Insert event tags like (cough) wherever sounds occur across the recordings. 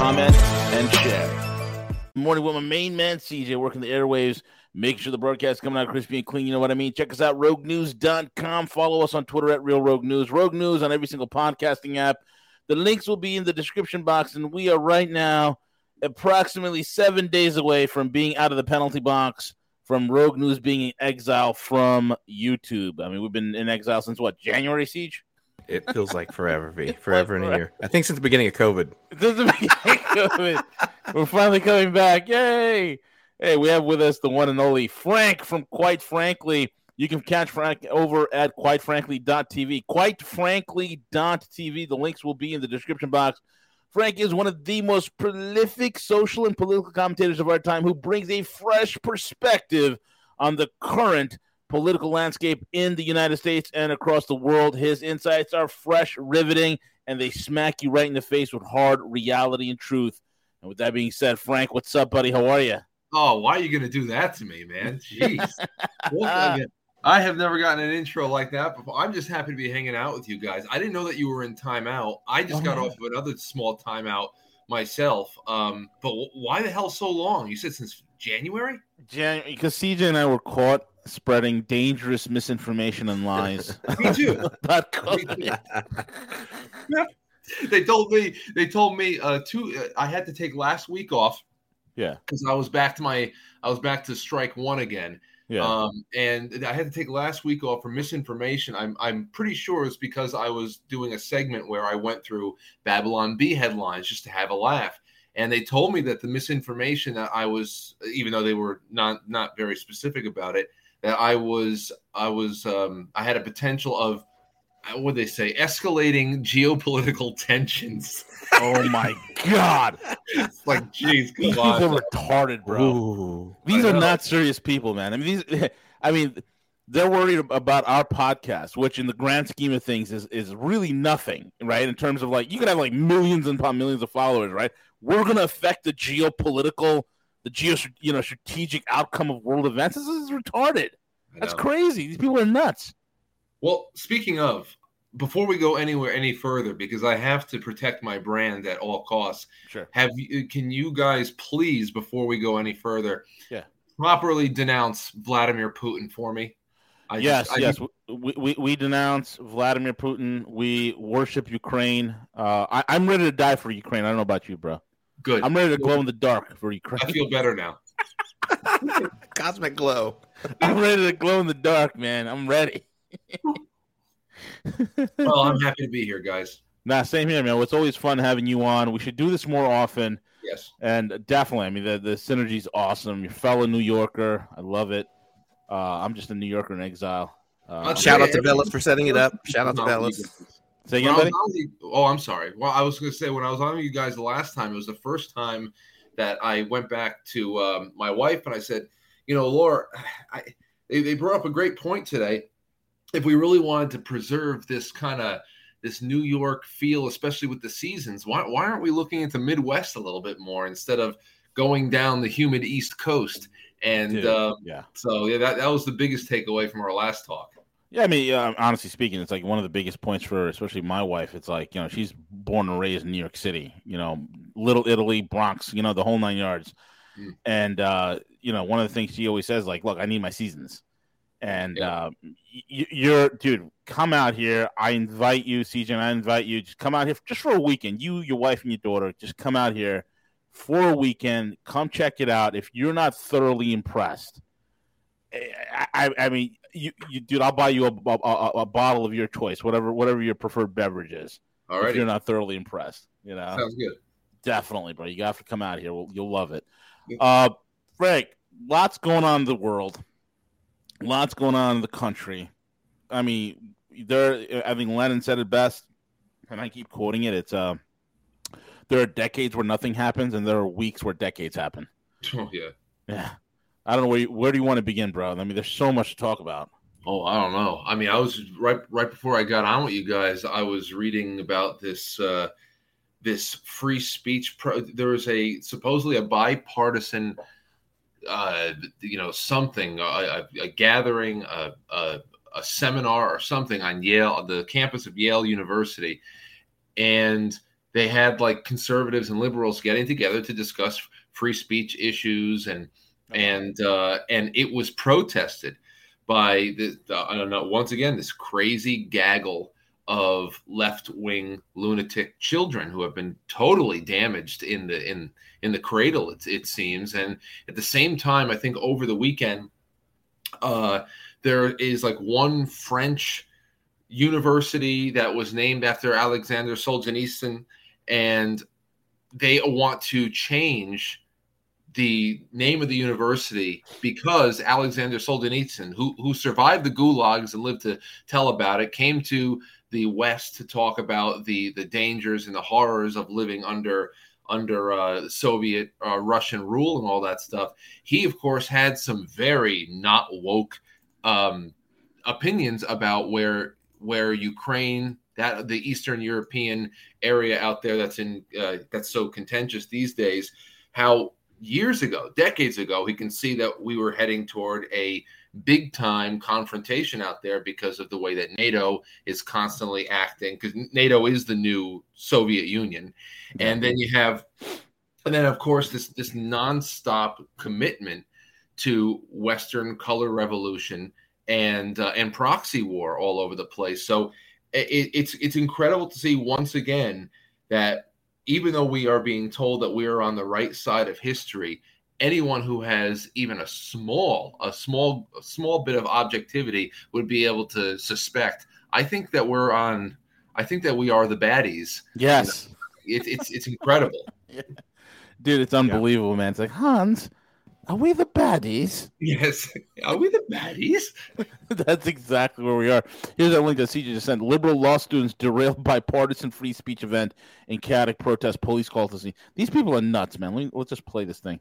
comment, and share. Morning with my main man, CJ, working the airwaves. Make sure the broadcast coming out crispy and clean. You know what I mean? Check us out, roguenews.com. Follow us on Twitter at Real Rogue News. Rogue News on every single podcasting app. The links will be in the description box. And we are right now approximately seven days away from being out of the penalty box, from Rogue News being in exile from YouTube. I mean, we've been in exile since what, January, CJ? It feels like forever, V. Forever in a year. I think since the beginning of COVID. Since the beginning of COVID. We're finally coming back. Yay! Hey, we have with us the one and only Frank from Quite Frankly. You can catch Frank over at quitefrankly.tv. Quitefrankly.tv. The links will be in the description box. Frank is one of the most prolific social and political commentators of our time who brings a fresh perspective on the current political landscape in the United States and across the world. His insights are fresh, riveting, and they smack you right in the face with hard reality and truth. And with that being said, Frank, what's up, buddy? How are you? Oh, why are you going to do that to me, man? Jeez. I have never gotten an intro like that before. I'm just happy to be hanging out with you guys. I didn't know that you were in timeout. I just oh, got off of another small timeout myself. Um, but why the hell so long? You said since January? January, because CJ and I were caught spreading dangerous misinformation and lies. (laughs) me too. (laughs) me too. (laughs) they told me. They told me uh, two. Uh, I had to take last week off. Yeah, because I was back to my. I was back to strike one again yeah. Um, and I had to take last week off for misinformation. I'm I'm pretty sure it's because I was doing a segment where I went through Babylon Bee headlines just to have a laugh. And they told me that the misinformation that I was, even though they were not not very specific about it, that I was I was um, I had a potential of what would they say escalating geopolitical (laughs) tensions. Oh my god! it's (laughs) like, jeez, these people are retarded, bro. Ooh, these are not serious people, man. I mean, these. (laughs) I mean, they're worried about our podcast, which, in the grand scheme of things, is is really nothing, right? In terms of like, you could have like millions and millions of followers, right? We're gonna affect the geopolitical, the geo, you know, strategic outcome of world events. This is retarded. That's crazy. These people are nuts. Well, speaking of, before we go anywhere any further, because I have to protect my brand at all costs. Sure. Have you? Can you guys please, before we go any further, yeah, properly denounce Vladimir Putin for me? I yes, just, yes, just... we, we we denounce Vladimir Putin. We worship Ukraine. Uh, I, I'm ready to die for Ukraine. I don't know about you, bro. Good. I'm ready to glow in the dark for Ukraine. I feel better now. (laughs) Cosmic glow. I'm ready to glow in the dark, man. I'm ready. well, I'm happy to be here, guys. Nah, same here, man. It's always fun having you on. We should do this more often. Yes. And definitely, I mean, the, the synergy's awesome. You're fellow New Yorker. I love it. Uh, I'm just a New Yorker in exile. Uh, Shout out to Bellis for setting it up. Shout out to Bellis. Say again, buddy? oh, I'm sorry. Well, I was going to say when I was on you guys the last time, it was the first time that I went back to um, my wife and I said, you know, Laura, (sighs) I, they, they brought up a great point today if we really wanted to preserve this kind of this New York feel, especially with the seasons, why, why aren't we looking at the Midwest a little bit more instead of going down the humid East Coast? And Dude, uh, yeah, so yeah, that, that was the biggest takeaway from our last talk. Yeah, I mean, uh, honestly speaking, it's like one of the biggest points for especially my wife. It's like you know she's born and raised in New York City, you know, Little Italy, Bronx, you know, the whole nine yards. Mm. And uh, you know, one of the things she always says, like, "Look, I need my seasons." And yeah. uh, you're, dude, come out here. I invite you, CJ, I invite you. Just come out here just for a weekend. You, your wife, and your daughter, just come out here for a weekend. Come check it out. If you're not thoroughly impressed, eh, I, I mean, you, you, dude, I'll buy you a, a, a, bottle of your choice, whatever, whatever your preferred beverage is. All right. If you're not thoroughly impressed, you know, sounds good. Definitely, bro. You have to come out here. You'll love it. Uh, Frank, lots going on in the world lots going on in the country. I mean, there. I think Lenin said it best, and I keep quoting it. It's uh, there are decades where nothing happens, and there are weeks where decades happen. (laughs) Oh yeah, yeah. I don't know where you, where do you want to begin, bro? I mean, there's so much to talk about. Oh, I don't know. I mean, I was right right before I got on with you guys. I was reading about this uh, this free speech. Pro- there was a supposedly a bipartisan, uh, you know, something a, a, a gathering, a, a, a seminar or something on Yale, the campus of Yale University, and they had like conservatives and liberals getting together to discuss free speech issues and and uh, and it was protested by the, the I don't know once again this crazy gaggle of left-wing lunatic children who have been totally damaged in the in in the cradle it, it seems. And at the same time I think over the weekend uh, there is like one French university that was named after Alexander Solzhenitsyn and they want to change the name of the university because Alexander Solzhenitsyn, who who survived the gulags and lived to tell about it, came to the West to talk about the the dangers and the horrors of living under under uh, Soviet uh, Russian rule and all that stuff. He, of course, had some very not woke um, opinions about where where Ukraine that the Eastern European area out there that's in uh, that's so contentious these days, how years ago, decades ago, he can see that we were heading toward a big time confrontation out there because of the way that NATO is constantly acting because NATO is the new Soviet Union. And then you have and then of course this this nonstop commitment to Western color revolution and uh, and proxy war all over the place. So it, it's it's incredible to see once again that even though we are being told that we are on the right side of history, anyone who has even a small a small a small bit of objectivity would be able to suspect. I think that we're on. I think that we are the baddies. Yes, it, it's it's incredible. (laughs) Dude, it's unbelievable, yeah. man. It's like Hans are we the baddies? Yes. Are we the baddies? (laughs) That's exactly where we are. Here's that link that CJ just sent. Liberal law students derailed (laughs) bipartisan free speech event in chaotic protest. Police call to see. These people are nuts, man. Let me, let's just play this thing.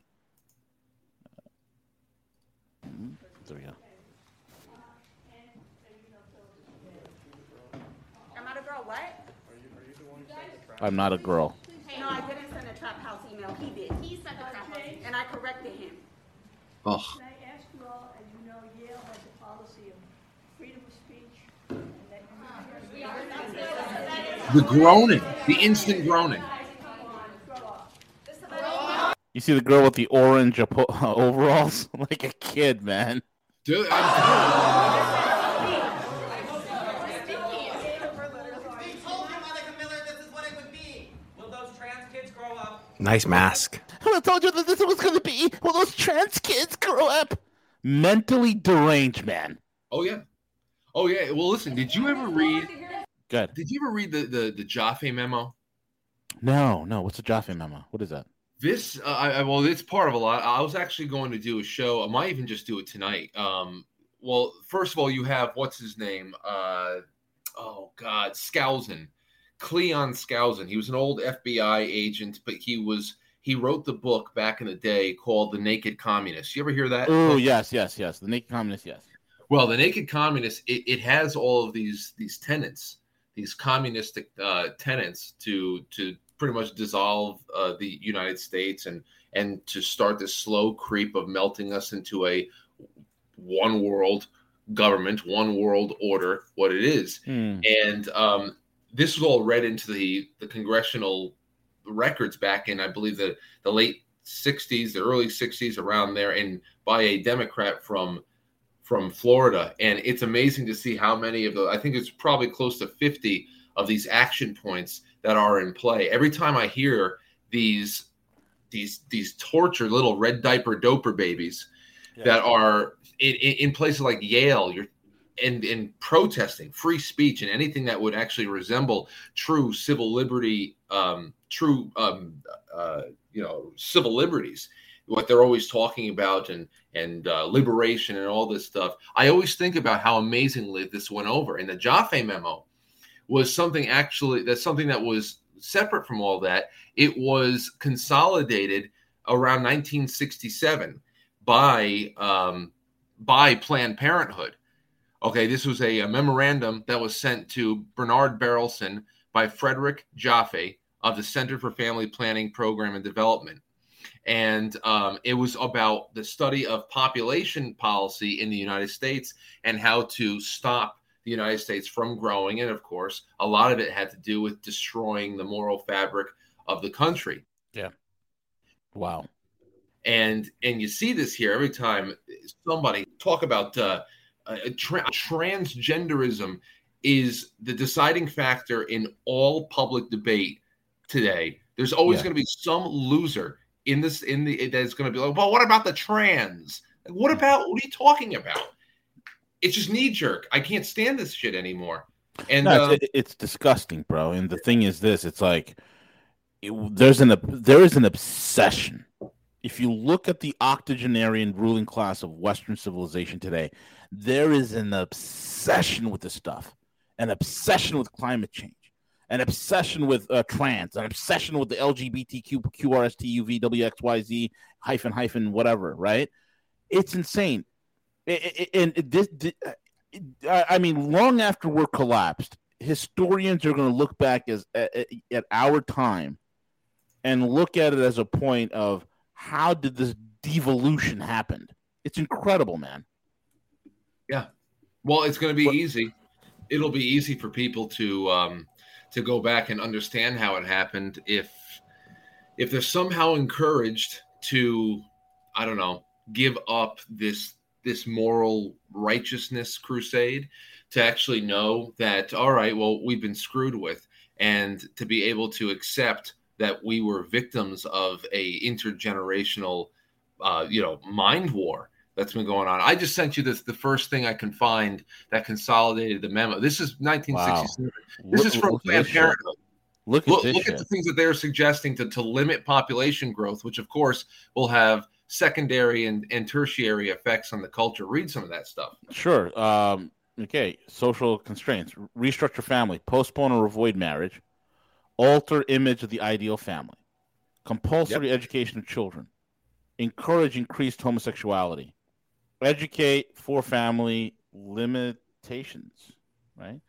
There we go. I'm not a girl. What? I'm not a girl. Oh. Can I ask you all, as you know, Yale has a policy of freedom of speech. And that huh. Ah, we are not The groaning, the instant groaning. You see the girl with the orange (laughs) overalls, (laughs) like a kid, man. Dude, I'm Nice mask. I told you that this was going to be. Will those trans kids grow up mentally deranged, man? Oh yeah, oh yeah. Well, listen. Did you ever read? Good. Did you ever read the the the Jaffe memo? No, no. What's the Jaffe memo? What is that? This, uh, I, well, it's part of a lot. I was actually going to do a show. I might even just do it tonight. Um, well, first of all, you have what's his name? Uh, oh God, Skousen Cleon Skousen. He was an old FBI agent, but he was he wrote the book back in the day called The Naked Communist. You ever hear that? Oh yes, yes, yes. The Naked Communist. Yes. Well, the Naked Communist it, it has all of these these tenets, these communistic uh, tenets to to pretty much dissolve uh, the United States and and to start this slow creep of melting us into a one world government, one world order, what it is. Hmm. And um, this was all read into the the congressional records back in I believe the the late 60s, the early 60s, around there, and by a Democrat from from Florida. And it's amazing to see how many of the I think it's probably close to 50 of these action points that are in play. Every time I hear these these these tortured little red diaper doper babies yeah. that are in, in places like Yale, you're and and protesting free speech and anything that would actually resemble true civil liberty um, true um, uh, you know civil liberties what they're always talking about and and uh, liberation and all this stuff i always think about how amazingly this went over and the jaffe memo was something actually that's something that was separate from all that, it was consolidated around 1967 by um, by Planned Parenthood. Okay, this was a, a, memorandum that was sent to Bernard Berelson by Frederick Jaffe of the Center for Family Planning Program and Development. And um, it was about the study of population policy in the United States and how to stop the United States from growing. And of course, a lot of it had to do with destroying the moral fabric of the country. Yeah. Wow. And and you see this here every time somebody talk about uh, uh, tra- transgenderism is the deciding factor in all public debate today. There's always yeah. going to be some loser in this in the that's going to be like, well, what about the trans? Like, what about what are you talking about? It's just knee jerk. I can't stand this shit anymore. And no, uh, it's, it's, disgusting, bro. And the thing is, this it's like it, there's an there is an obsession. If you look at the octogenarian ruling class of Western civilization today, there is an obsession with this stuff, an obsession with climate change, an obsession with uh, trans, an obsession with the LGBTQ, QRST, hyphen, hyphen, whatever, right? It's insane. And this, I mean, long after we're collapsed, historians are going to look back as at, at our time and look at it as a point of how did this devolution happen? It's incredible, man. Yeah. Well, it's going to be but, easy. It'll be easy for people to um, to go back and understand how it happened if if they're somehow encouraged to I don't know give up this this moral righteousness crusade to actually know that all right well we've been screwed with and to be able to accept that we were victims of a intergenerational uh, you know mind war that's been going on. I just sent you this the first thing I can find that consolidated the memo. This is 1967. Wow. This look, is from Planned Parenthood. Look at, look, look at the things that they're suggesting to, to limit population growth, which of course will have secondary and, and tertiary effects on the culture. Read some of that stuff. Sure. Um, okay. Social constraints, restructure family, postpone or avoid marriage, alter image of the ideal family, compulsory yep. education of children, encourage increased homosexuality, educate for family limitations, right?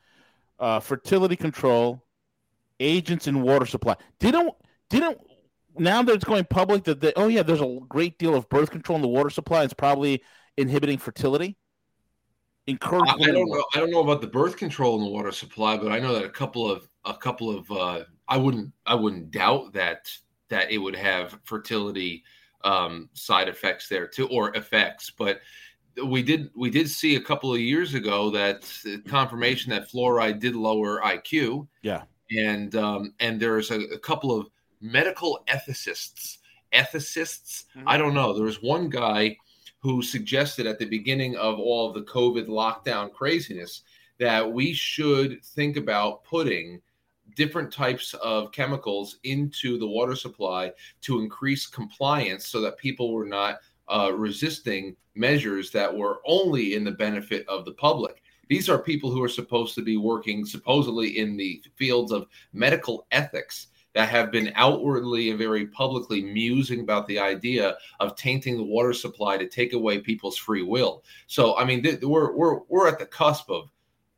Uh, fertility control, agents in water supply. Didn't didn't now that it's going public that they, oh yeah, there's a great deal of birth control in the water supply. It's probably inhibiting fertility. Encourage. I, I don't know. I don't know about the birth control in the water supply, but I know that a couple of a couple of uh, I wouldn't I wouldn't doubt that that it would have fertility um, side effects there too, or effects. But we did we did see a couple of years ago that confirmation that fluoride did lower IQ. Yeah, and um, and there's a, a couple of medical ethicists. Ethicists, mm-hmm. I don't know. There was one guy who suggested at the beginning of all of the COVID lockdown craziness that we should think about putting different types of chemicals into the water supply to increase compliance so that people were not uh, resisting measures that were only in the benefit of the public. These are people who are supposed to be working supposedly in the fields of medical ethics that have been outwardly and very publicly musing about the idea of tainting the water supply to take away people's free will. So, I mean, th- we're we're we're at the cusp of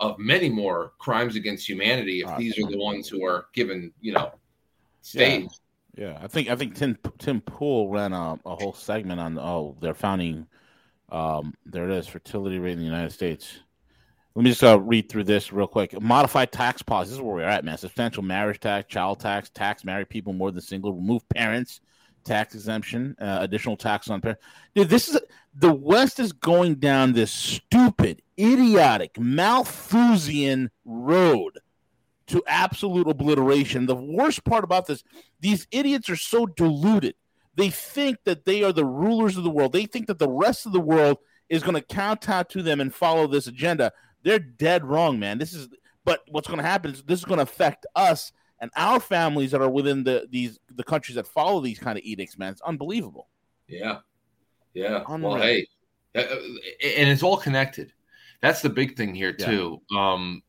of many more crimes against humanity if these are the ones who are given, you know, stage. Yeah, yeah. I think I think Tim Tim Pool ran a, a whole segment on oh their founding. Um, there it is, fertility rate in the United States. Let me just uh, read through this real quick. Modified tax policy. This is where we're at, man. Substantial marriage tax, child tax, tax married people more than single, remove parents, tax exemption, uh, additional tax on parents. Dude, this is the West is going down this stupid, idiotic, Malthusian road to absolute obliteration. The worst part about this, these idiots are so deluded. They think that they are the rulers of the world. They think that the rest of the world is going to kowtow to them and follow this agenda. They're dead wrong, man. This is, but what's going to happen is this is going to affect us and our families that are within the these the countries that follow these kind of edicts, man. It's unbelievable. Yeah, yeah. Unreal. Well, hey, uh, uh, and it's all connected. That's the big thing here too. Yeah. Um,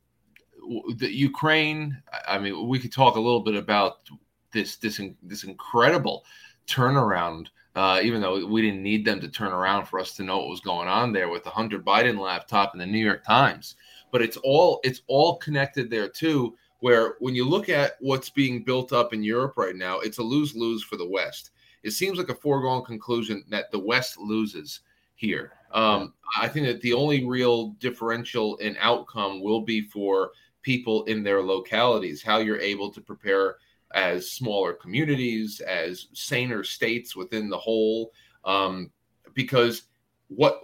the Ukraine. I mean, we could talk a little bit about this this this incredible turnaround. Uh, even though we didn't need them to turn around for us to know what was going on there with the Hunter Biden laptop and the New York Times, but it's all it's all connected there too. Where when you look at what's being built up in Europe right now, it's a lose lose for the West. It seems like a foregone conclusion that the West loses here. Um, I think that the only real differential in outcome will be for people in their localities, how you're able to prepare as smaller communities, as saner states within the whole. Um, because what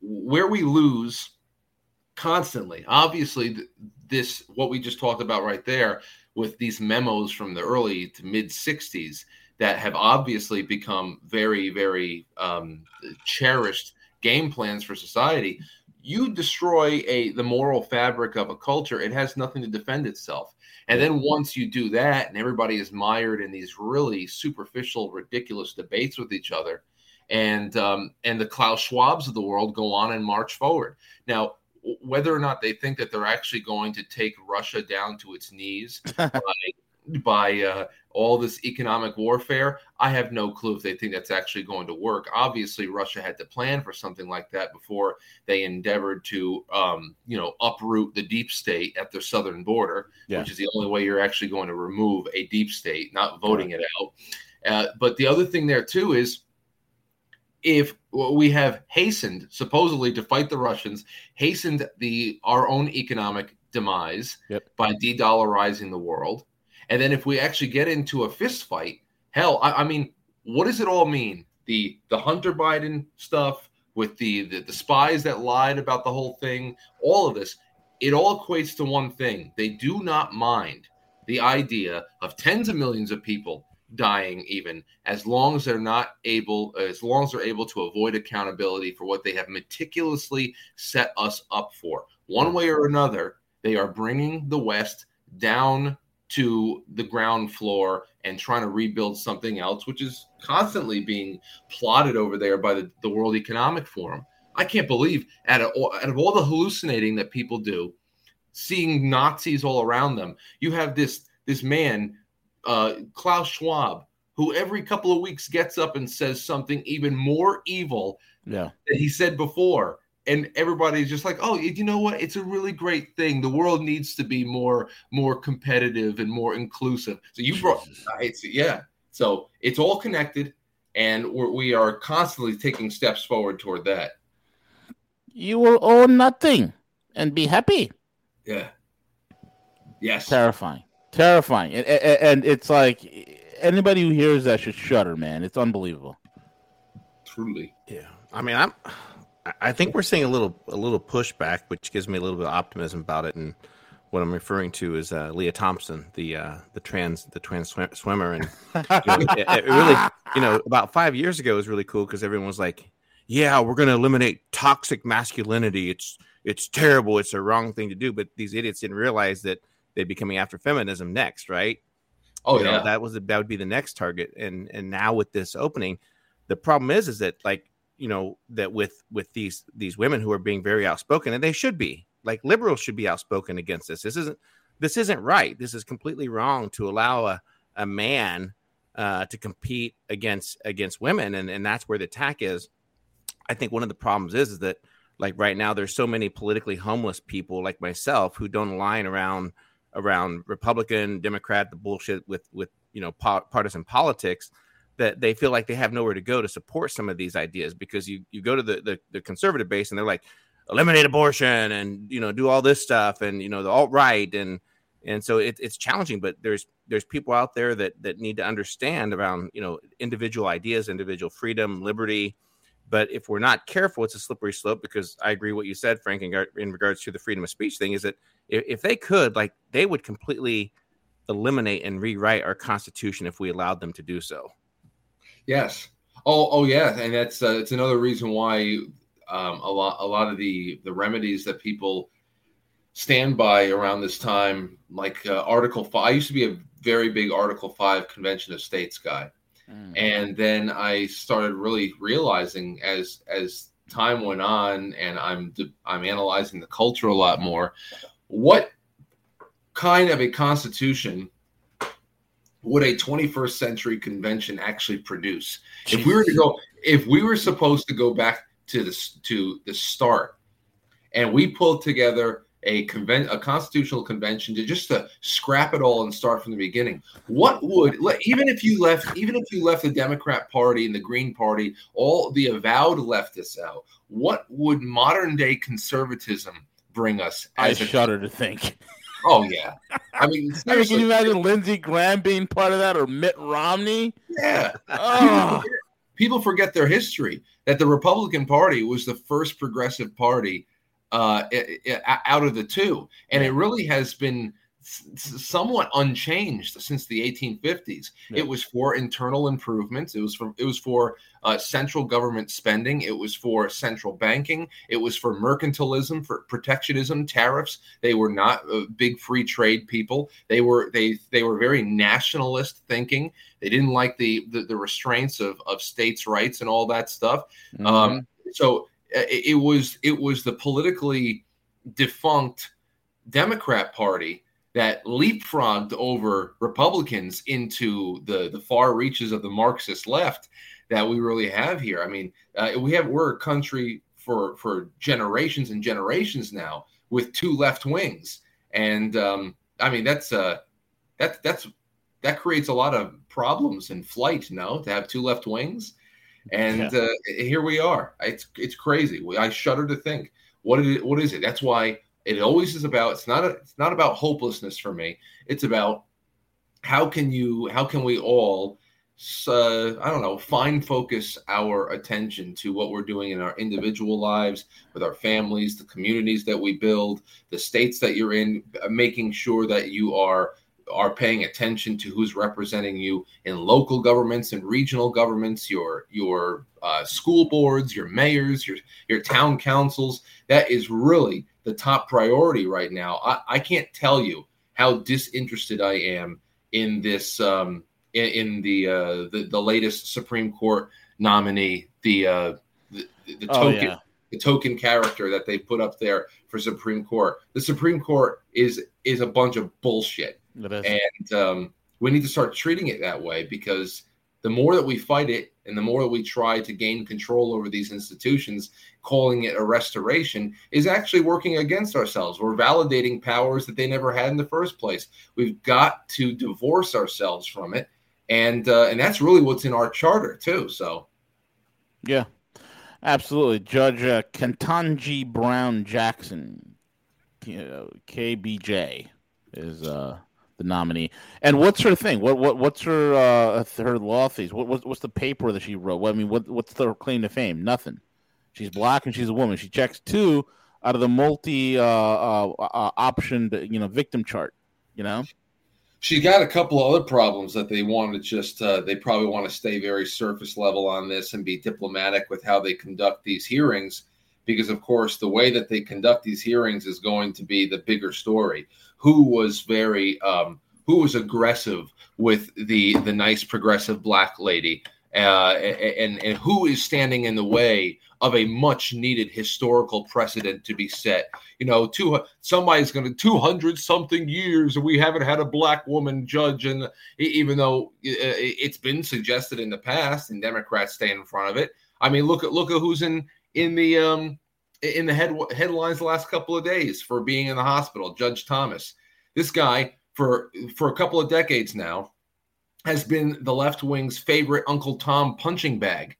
where we lose constantly, obviously, this what we just talked about right there with these memos from the early to mid 60s that have obviously become very, very um, cherished game plans for society. You destroy a the moral fabric of a culture; it has nothing to defend itself. And then once you do that, and everybody is mired in these really superficial, ridiculous debates with each other, and um, and the Klaus Schwabs of the world go on and march forward. Now, whether or not they think that they're actually going to take Russia down to its knees (laughs) by, by uh, all this economic warfare, I have no clue if they think that's actually going to work. Obviously, Russia had to plan for something like that before they endeavored to, um, you know, uproot the deep state at their southern border, yeah. which is the only way you're actually going to remove a deep state, not voting it out. Uh, but the other thing there too is if we have hastened supposedly to fight the Russians, hastened the our own economic demise yep. by de-dollarizing the world and then if we actually get into a fist fight, hell, I, I mean, what does it all mean? The the Hunter Biden stuff with the, the the spies that lied about the whole thing, all of this, it all equates to one thing. They do not mind the idea of tens of millions of people dying even as long as they're not able as long as they're able to avoid accountability for what they have meticulously set us up for one way or another they are bringing the west down to the ground floor and trying to rebuild something else, which is constantly being plotted over there by the, the World Economic Forum. I can't believe out of, out of all the hallucinating that people do, seeing Nazis all around them, you have this this man, uh, Klaus Schwab, who every couple of weeks gets up and says something even more evil yeah. that he said before and everybody's just like, oh, you know what? It's a really great thing. The world needs to be more more competitive and more inclusive. So you brought, it's yeah. So it's all connected, and we're, we are constantly taking steps forward toward that. You will own nothing and be happy. Yeah. Yes. Terrifying. Terrifying. And, and, and it's like anybody who hears that should shudder, man. It's unbelievable. Truly. Yeah. I mean, I'm I think we're seeing a little a little pushback, which gives me a little bit of optimism about it. And what I'm referring to is uh, Lia Thompson, the uh, the trans the trans swimmer, and you know, it, it, really, you know, about five years ago was really cool because everyone was like, "Yeah, we're going to eliminate toxic masculinity. It's it's terrible. It's a wrong thing to do." But these idiots didn't realize that they'd be coming after feminism next, right? Oh you yeah, know, that was that would be the next target. And and now with this opening, the problem is is that like you know that with with these these women who are being very outspoken and they should be like liberals should be outspoken against this. This isn't this isn't right. This is completely wrong to allow a, a man uh, to compete against against women. And and that's where the attack is. I think one of the problems is, is that like right now there's so many politically homeless people like myself who don't align around around republican democrat the bullshit with with you know partisan politics that they feel like they have nowhere to go to support some of these ideas because you you go to the, the, the conservative base and they're like eliminate abortion and you know do all this stuff and you know the alt right and and so it, it's challenging but there's there's people out there that that need to understand around you know individual ideas individual freedom liberty but if we're not careful it's a slippery slope because i agree what you said frank in, regards to the freedom of speech thing is that if, they could like they would completely eliminate and rewrite our constitution if we allowed them to do so Yes. Oh, oh, yeah, and that's uh, it's another reason why um, a lot a lot of the the remedies that people stand by around this time, like uh, Article Five. I used to be a very big Article Five Convention of States guy, mm. and then I started really realizing as as time went on, and I'm I'm analyzing the culture a lot more. What kind of a constitution would a 21st century convention actually produce? Jeez. If we were to go, if we were supposed to go back to this to the start, and we pulled together a convent a constitutional convention to just to scrap it all and start from the beginning. What would even if you left even if you left the democrat party and the green party all the avowed leftists out what would modern day conservatism bring us i shudder to think. (laughs) Oh yeah. I mean (laughs) I mean, can you imagine lindsey graham being part of that or mitt romney? Yeah. Oh. people forget their history that the republican party was the first progressive party uh, out of the two, and it really has been somewhat unchanged since the 1850s. Yeah. It was for internal improvements. It was for it was for uh, central government spending. It was for central banking. It was for mercantilism, for protectionism, tariffs. They were not uh, big free trade people. They were they they were very nationalist thinking. They didn't like the the, the restraints of of states' rights and all that stuff. Mm-hmm. Um, so it was it was the politically defunct Democrat Party that leapfrogged over Republicans into the the far reaches of the Marxist left that we really have here. I mean, uh, we have we're a country for for generations and generations now with two left wings, and um, I mean that's uh that that's that creates a lot of problems in flight. No, to have two left wings and yeah. uh, here we are. It's it's crazy. I shudder to think what it what is it. That's why it always is about. It's not a, it's not about hopelessness for me. It's about how can you how can we all uh, I don't know, fine focus our attention to what we're doing in our individual lives, with our families, the communities that we build, the states that you're in, making sure that you are are paying attention to who's representing you in local governments and regional governments, your your uh, school boards, your mayors, your your town councils. That is really the top priority right now. I, I can't tell you how disinterested I am in this um, in, in the, uh, the the latest Supreme Court nominee, the uh, the, the oh, token. Yeah. The token character that they put up there for Supreme Court. The Supreme Court is is a bunch of bullshit and um, we need to start treating it that way because the more that we fight it and the more that we try to gain control over these institutions, calling it a restoration is actually working against ourselves. We're validating powers that they never had in the first place. We've got to divorce ourselves from it. And uh, and that's really what's in our charter too. So, yeah, absolutely. Judge uh, Ketanji Brown Jackson, KBJ, is uh, the nominee. And what's her thing? What what what's her uh, her law fees? What, what what's the paper that she wrote? What, I mean, what what's the claim to fame? Nothing. She's black and she's a woman. She checks two out of the multi uh, uh, uh optioned you know victim chart. You know. She's got a couple other problems that they want to just uh, they probably want to stay very surface level on this and be diplomatic with how they conduct these hearings because of course the way that they conduct these hearings is going to be the bigger story who was very um, who was aggressive with the the nice progressive black lady uh, and and who is standing in the way of a much needed historical precedent to be set. You know, two somebody's going to two hundred something years, and we haven't had a black woman judge, and even though it's been suggested in the past, and Democrats stay in front of it. I mean, look at look at who's in in the um in the head headlines the last couple of days for being in the hospital. Judge Thomas, this guy for for a couple of decades now, has been the left wing's favorite Uncle Tom punching bag.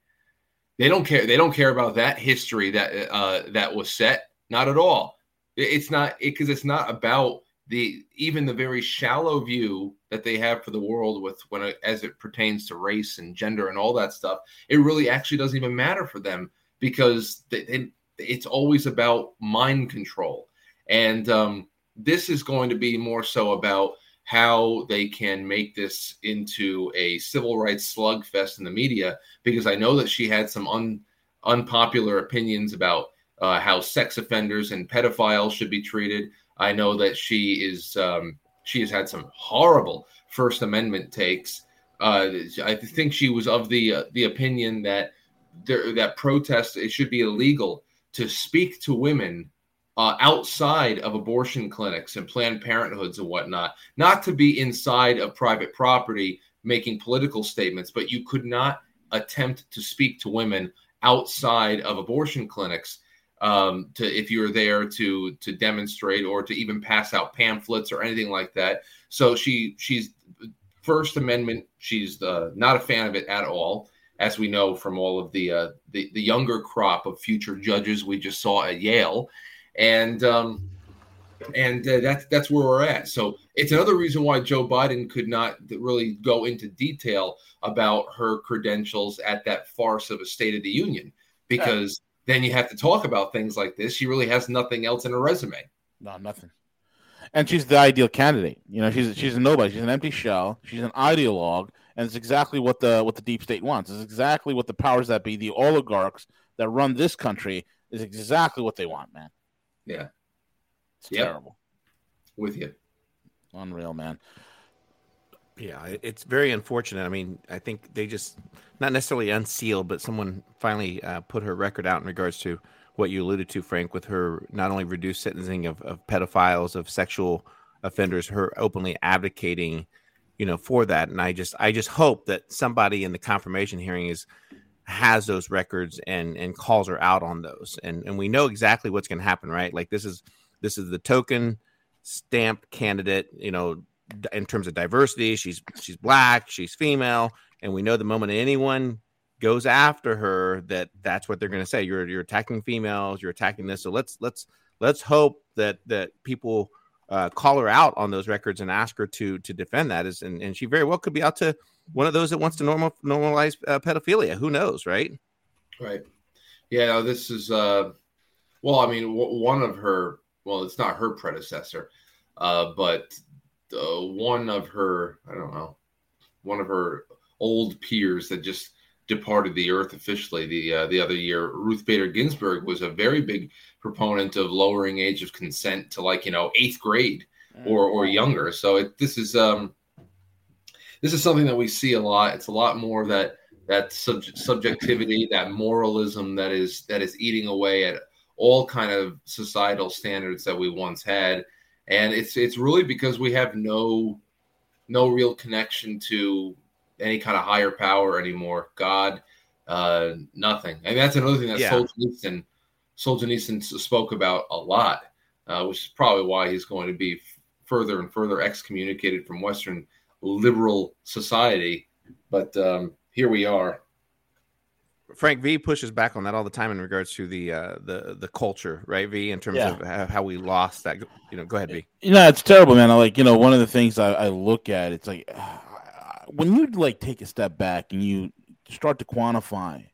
They don't care. They don't care about that history that uh, that was set. Not at all. It's not because it, it's not about the even the very shallow view that they have for the world with when it, as it pertains to race and gender and all that stuff. It really actually doesn't even matter for them because they, they, it's always about mind control. And um, this is going to be more so about how they can make this into a civil rights slugfest in the media, because I know that she had some un, unpopular opinions about uh, how sex offenders and pedophiles should be treated. I know that she is um, she has had some horrible First Amendment takes. Uh, I think she was of the uh, the opinion that there, that protest it should be illegal to speak to women uh, outside of abortion clinics and Planned Parenthoods and whatnot, not to be inside of private property making political statements, but you could not attempt to speak to women outside of abortion clinics um, to if you're there to to demonstrate or to even pass out pamphlets or anything like that. So she she's First Amendment. She's uh, not a fan of it at all, as we know from all of the uh, the, the younger crop of future judges we just saw at Yale and um, and uh, that's that's where we're at. So it's another reason why Joe Biden could not really go into detail about her credentials at that farce of a State of the Union, because yeah. then you have to talk about things like this. She really has nothing else in her resume. No, nothing. And she's the ideal candidate. You know, she's she's a nobody. She's an empty shell. She's an ideologue, and it's exactly what the what the deep state wants. It's exactly what the powers that be, the oligarchs that run this country, is exactly what they want, man. Yeah. It's yep. terrible. With you. Unreal, man. Yeah, it's very unfortunate. I mean, I think they just not necessarily unsealed, but someone finally uh, put her record out in regards to what you alluded to, Frank, with her not only reduced sentencing of, of pedophiles, of sexual offenders, her openly advocating, you know, for that. And I just, I just hope that somebody in the confirmation hearing is has those records and and calls her out on those and and we know exactly what's going to happen right like this is this is the token stamped candidate you know in terms of diversity she's she's black she's female and we know the moment anyone goes after her that that's what they're going to say you're you're attacking females you're attacking this so let's let's let's hope that that people uh, call her out on those records and ask her to to defend that is and, and she very well could be out to one of those that wants to normal normalize uh, pedophilia. Who knows, right? Right. Yeah. This is uh, well, I mean, w- one of her. Well, it's not her predecessor, uh, but uh, one of her. I don't know. One of her old peers that just departed the earth officially the uh, the other year. Ruth Bader Ginsburg was a very big proponent of lowering age of consent to like you know eighth grade or or younger. So it, this is um this is something that we see a lot. It's a lot more that that sub- subjectivity, that moralism that is that is eating away at all kind of societal standards that we once had, and it's it's really because we have no no real connection to any kind of higher power anymore. God, uh, nothing, and that's another thing that yeah. Solzhenitsyn Solzhenitsyn spoke about a lot, uh, which is probably why he's going to be further and further excommunicated from Western liberal society. But um, here we are. Frank V pushes back on that all the time in regards to the uh, the the culture, right? V in terms yeah. of how we lost that. You know, go ahead, V. You know, it's terrible, man. I like you know one of the things I, I look at. It's like when you like take a step back and you start to quantify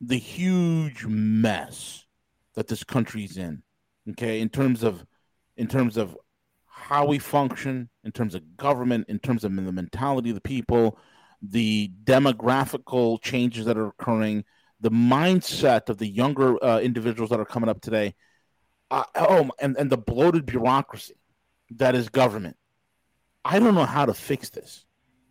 the huge mess that this country's in. Okay, in terms of in terms of how we function, in terms of government, in terms of the mentality of the people, the demographical changes that are occurring, the mindset of the younger uh, individuals that are coming up today. Uh, oh, and, and the bloated bureaucracy that is government. I don't know how to fix this.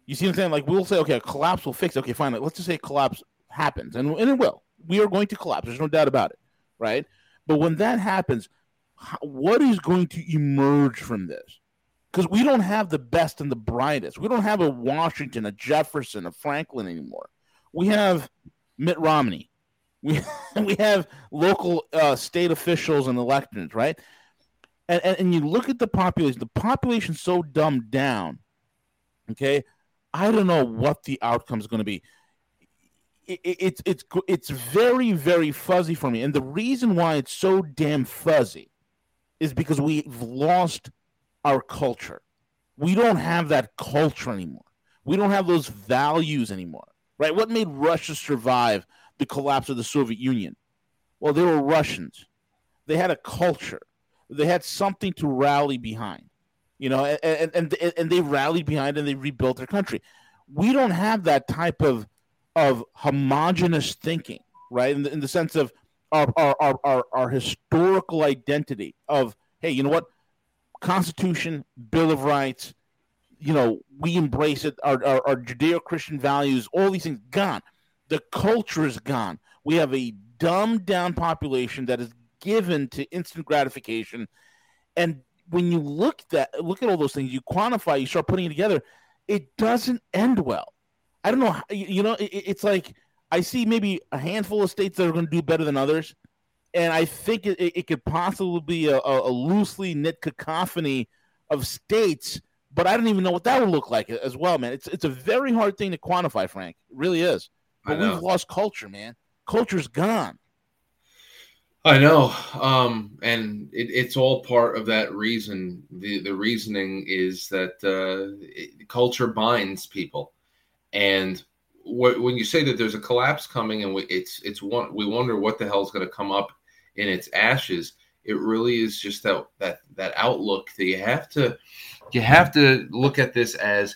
You see what I'm saying? Like we'll say, okay, a collapse will fix. It. Okay, fine. Let's just say collapse happens, and, and it will. We are going to collapse. There's no doubt about it, right? But when that happens, what is going to emerge from this? Because we don't have the best and the brightest. We don't have a Washington, a Jefferson, a Franklin anymore. We have Mitt Romney. (laughs) We we have local uh, state officials and electors, right? And, and and you look at the population. The population's so dumbed down. Okay, I don't know what the outcome is going to be. It, it, it's it's it's very very fuzzy for me, and the reason why it's so damn fuzzy is because we've lost our culture. We don't have that culture anymore. We don't have those values anymore, right? What made Russia survive the collapse of the Soviet Union? Well, they were Russians. They had a culture. They had something to rally behind, you know, and and and they rallied behind and they rebuilt their country. We don't have that type of of homogenous thinking, right? In the, in the sense of our, our, our, our, historical identity of, hey, you know what? Constitution, Bill of Rights, you know, we embrace it, our, our, our Judeo Christian values, all these things gone. The culture is gone. We have a dumbed down population that is given to instant gratification. And when you look that look at all those things, you quantify, you start putting it together, it doesn't end well. I don't know, you know, it, it's like I see maybe a handful of states that are going to do better than others, and I think it, it could possibly be a, a, loosely knit cacophony of states. But I don't even know what that would look like as well, man. It's it's a very hard thing to quantify, Frank. It really is. But we've lost culture, man. Culture's gone. I know, um, and it, it's all part of that reason. the The reasoning is that uh, it, culture binds people, and wh- when you say that there's a collapse coming, and we, it's it's one, we wonder what the hell is going to come up in its ashes. It really is just that that that outlook that you have to you have to look at this as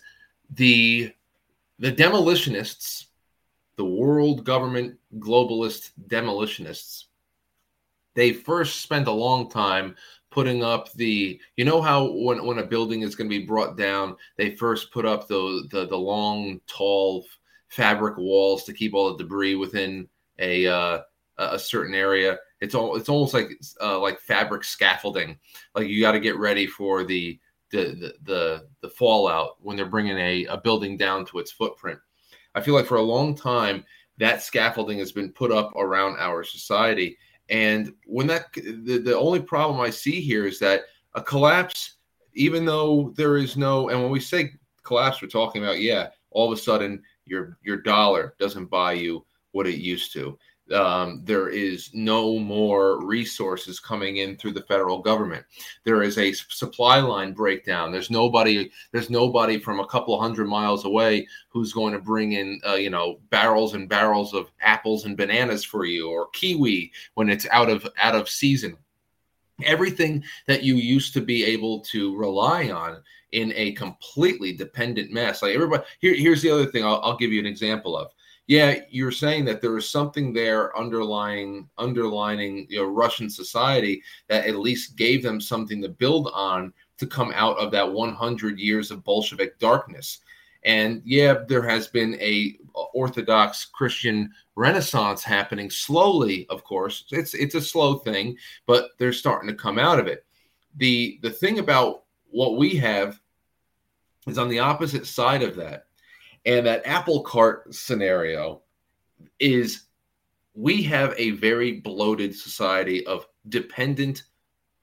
the the demolitionists, the world government globalist demolitionists they first spent a long time putting up the you know how when, when a building is going to be brought down they first put up the, the the long tall fabric walls to keep all the debris within a uh, a certain area? It's all it's almost like uh, like fabric scaffolding. Like you got to get ready for the the, the the fallout when they're bringing a, a building down to its footprint. I feel like for a long time that scaffolding has been put up around our society and when that the, the only problem I see here is that a collapse, even though there is no, and when we say collapse, we're talking about yeah, all of a sudden your your dollar doesn't buy you what it used to um, there is no more resources coming in through the federal government. There is a supply line breakdown. There's nobody. There's nobody from a couple hundred miles away who's going to bring in, uh, you know, barrels and barrels of apples and bananas for you, or kiwi when it's out of out of season. Everything that you used to be able to rely on in a completely dependent mess. Like everybody, here, here's the other thing. I'll, I'll give you an example of yeah, you're saying that there is something there underlying underlining you know Russian society that at least gave them something to build on to come out of that 100 years of Bolshevik darkness. And yeah, there has been a Orthodox Christian renaissance happening slowly. Of course, it's it's a slow thing, but they're starting to come out of it. the The thing about what we have is on the opposite side of that and that apple cart scenario is we have a very bloated society of dependent,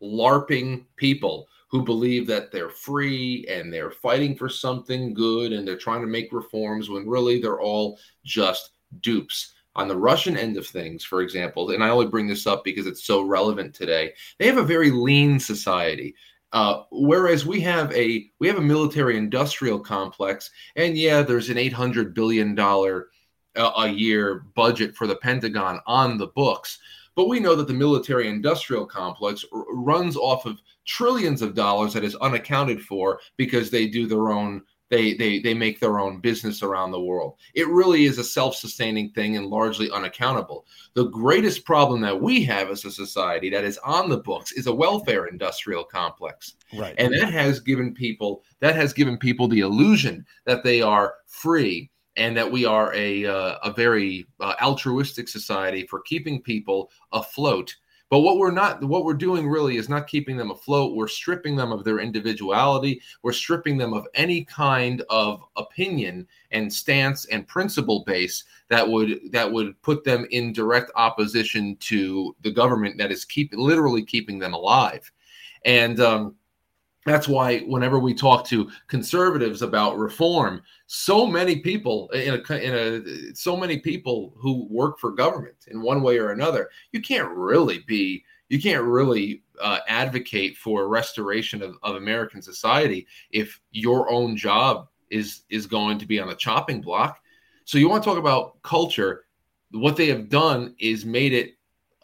LARPing people who believe that they're free and they're fighting for something good and they're trying to make reforms when really they're all just dupes. On the Russian end of things, for example, and I only bring this up because it's so relevant today, they have a very lean society. Uh, whereas we have a we have a military industrial complex, and yeah, there's an 800 billion dollar uh, a year budget for the Pentagon on the books, but we know that the military industrial complex r- runs off of trillions of dollars that is unaccounted for because they do their own they they they make their own business around the world. It really is a self-sustaining thing and largely unaccountable. The greatest problem that we have as a society that is on the books is a welfare industrial complex. Right. And that has given people that has given people the illusion that they are free and that we are a uh, a very uh, altruistic society for keeping people afloat but what we're not, what we're doing really is not keeping them afloat. We're stripping them of their individuality. We're stripping them of any kind of opinion and stance and principle base that would that would put them in direct opposition to the government that is keep literally keeping them alive. And um, that's why whenever we talk to conservatives about reform so many people in a, in a so many people who work for government in one way or another you can't really be you can't really uh, advocate for restoration of, of american society if your own job is is going to be on the chopping block. So you want to talk about culture. What they have done is made it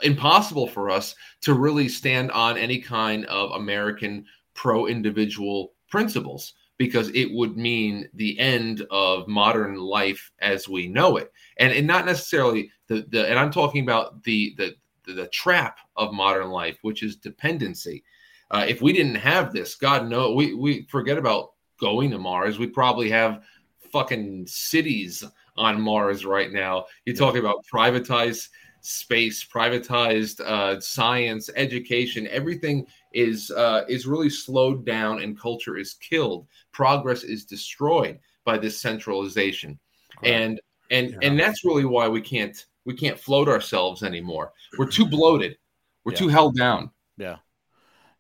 impossible for us to really stand on any kind of american pro individual principles because it would mean the end of modern life as we know it. And, and not necessarily the, the and i'm talking about the, the the trap of modern life which is dependency. Uh, if we didn't have this god no we we forget about going to mars. We probably have fucking cities on mars right now. You're talking about privatized space, privatized uh, science, education. Everything is uh, is really slowed down, and culture is killed. Progress is destroyed by this centralization, right. and and yeah. and that's really why we can't we can't float ourselves anymore. We're too bloated. We're yeah. too held down. Yeah.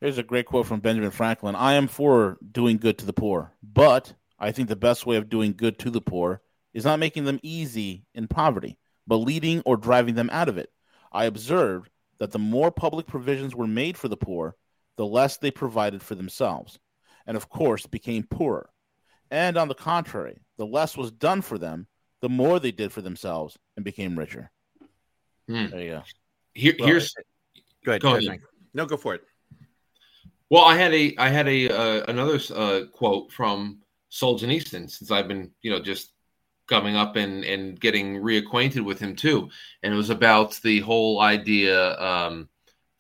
Here's a great quote from Benjamin Franklin. I am for doing good to the poor, but I think the best way of doing good to the poor is not making them easy in poverty, but leading or driving them out of it. I observed that the more public provisions were made for the poor, the less they provided for themselves, and of course became poorer. And on the contrary, the less was done for them, the more they did for themselves and became richer. Hmm. There you go. Here, well, here's go ahead. Go ahead. No, go for it. Well, I had a I had a uh, another uh, quote from Solzhenitsyn since I've been you know just coming up and and getting reacquainted with him too, and it was about the whole idea, um,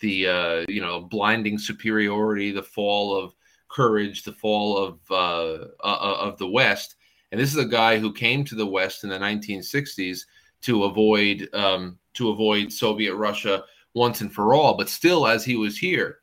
the uh, you know blinding superiority, the fall of courage, the fall of uh, uh, of the West, and this is a guy who came to the West in the 1960s to avoid um, to avoid Soviet Russia once and for all, but still, as he was here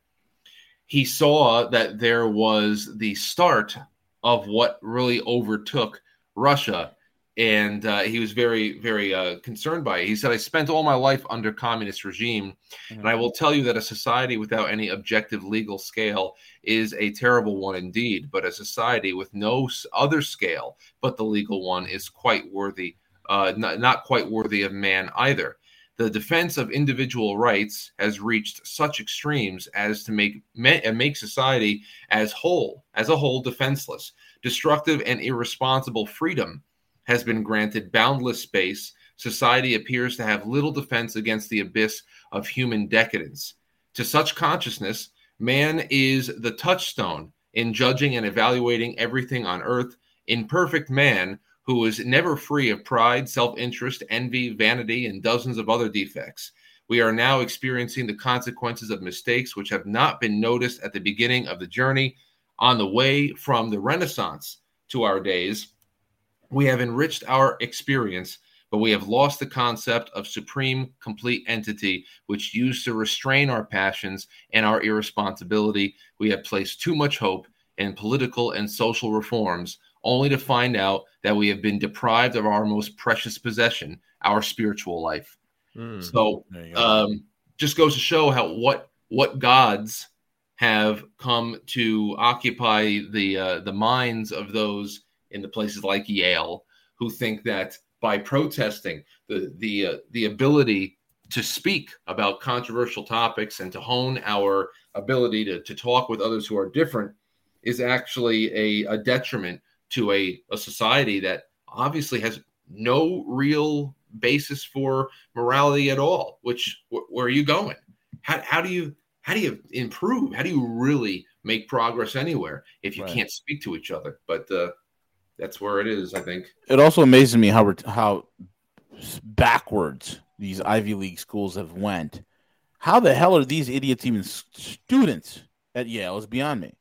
he saw that there was the start of what really overtook Russia. And uh, he was very, very uh, concerned by it. He said, I spent all my life under communist regime, mm-hmm. and I will tell you that a society without any objective legal scale is a terrible one indeed. But a society with no other scale but the legal one is quite worthy, uh, not, not quite worthy of man either the defense of individual rights has reached such extremes as to make make society as whole as a whole defenseless destructive and irresponsible freedom has been granted boundless space society appears to have little defense against the abyss of human decadence to such consciousness man is the touchstone in judging and evaluating everything on earth imperfect man who is never free of pride, self interest, envy, vanity, and dozens of other defects. We are now experiencing the consequences of mistakes which have not been noticed at the beginning of the journey. On the way from the Renaissance to our days, we have enriched our experience, but we have lost the concept of supreme, complete entity, which used to restrain our passions and our irresponsibility. We have placed too much hope in political and social reforms only to find out that we have been deprived of our most precious possession, our spiritual life. Mm, so, um, just goes to show how what what gods have come to occupy the uh, the minds of those in the places like Yale who think that by protesting the the uh, the ability to speak about controversial topics and to hone our ability to, to talk with others who are different is actually a, a detriment to a, a society that obviously has no real basis for morality at all which wh- where are you going? How, how do you how do you improve? How do you really make progress anywhere if you right. can't speak to each other? But uh, that's where it is i think it also amazes me how how backwards these ivy league schools have went how the hell are these idiots even students at yale is beyond me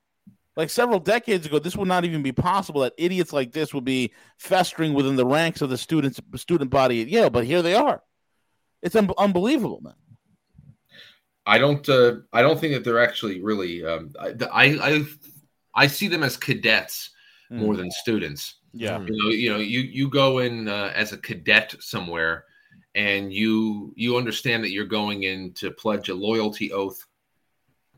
like several decades ago, this would not even be possible that idiots like this would be festering within the ranks of the students student body at Yale. But here they are. It's un- unbelievable, man. I don't. Uh, I don't think that they're actually really. Um, I, I I see them as cadets mm. more than students. Yeah. You know. You know. You you go in uh, as a cadet somewhere, and you you understand that you're going in to pledge a loyalty oath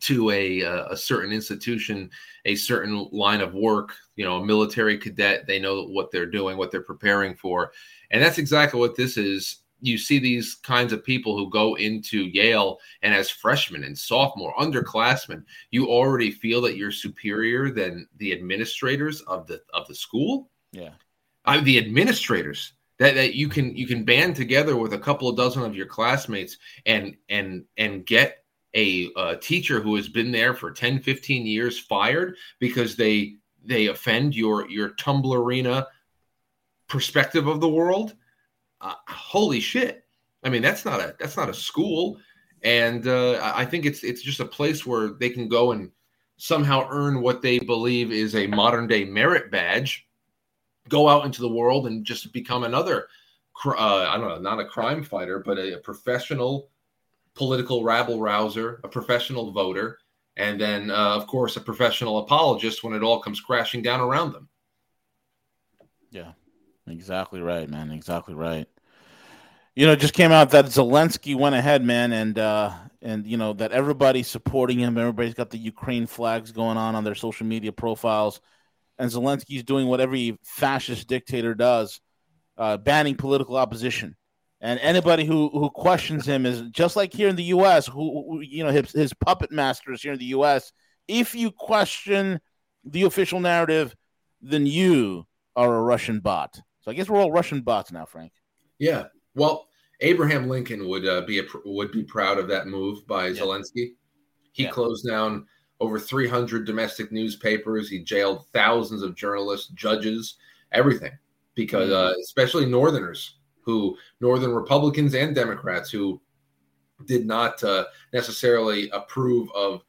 to a uh, a certain institution, a certain line of work. You know, a military cadet, they know what they're doing, what they're preparing for, and that's exactly what this is. You see these kinds of people who go into Yale, and as freshmen and sophomore, underclassmen, you already feel that you're superior than the administrators of the of the school. Yeah, I the administrators that, that you can you can band together with a couple of dozen of your classmates and and and get a, a teacher who has been there for 10 15 years fired because they they offend your your tumblerina perspective of the world uh, holy shit. I mean that's not a that's not a school. And uh, i think it's it's just a place where they can go and somehow earn what they believe is a modern day merit badge go out into the world and just become another uh, I don't know, not a crime fighter, but a, a professional political rabble rouser, a professional voter, and then, uh, of course, a professional apologist when it all comes crashing down around them. Yeah, exactly right, man. Exactly right. You know, just came out that Zelensky went ahead, man, and uh, and you know that everybody's supporting him. Everybody's got the Ukraine flags going on on their social media profiles, and Zelensky's doing what every fascist dictator does, uh, banning political opposition. And anybody who, who questions him is just like here in the U.S. Who, who you know his, his puppet masters here in the U.S. If you question the official narrative, then you are a Russian bot. So I guess we're all Russian bots now, Frank. Yeah, well, Abraham Lincoln would uh, be a, would be proud of that move by yeah. Zelensky. He yeah. closed down over 300 domestic newspapers. He jailed thousands of journalists, judges, everything, because mm-hmm. uh, especially Northerners who Northern Republicans and Democrats who did not uh, necessarily approve of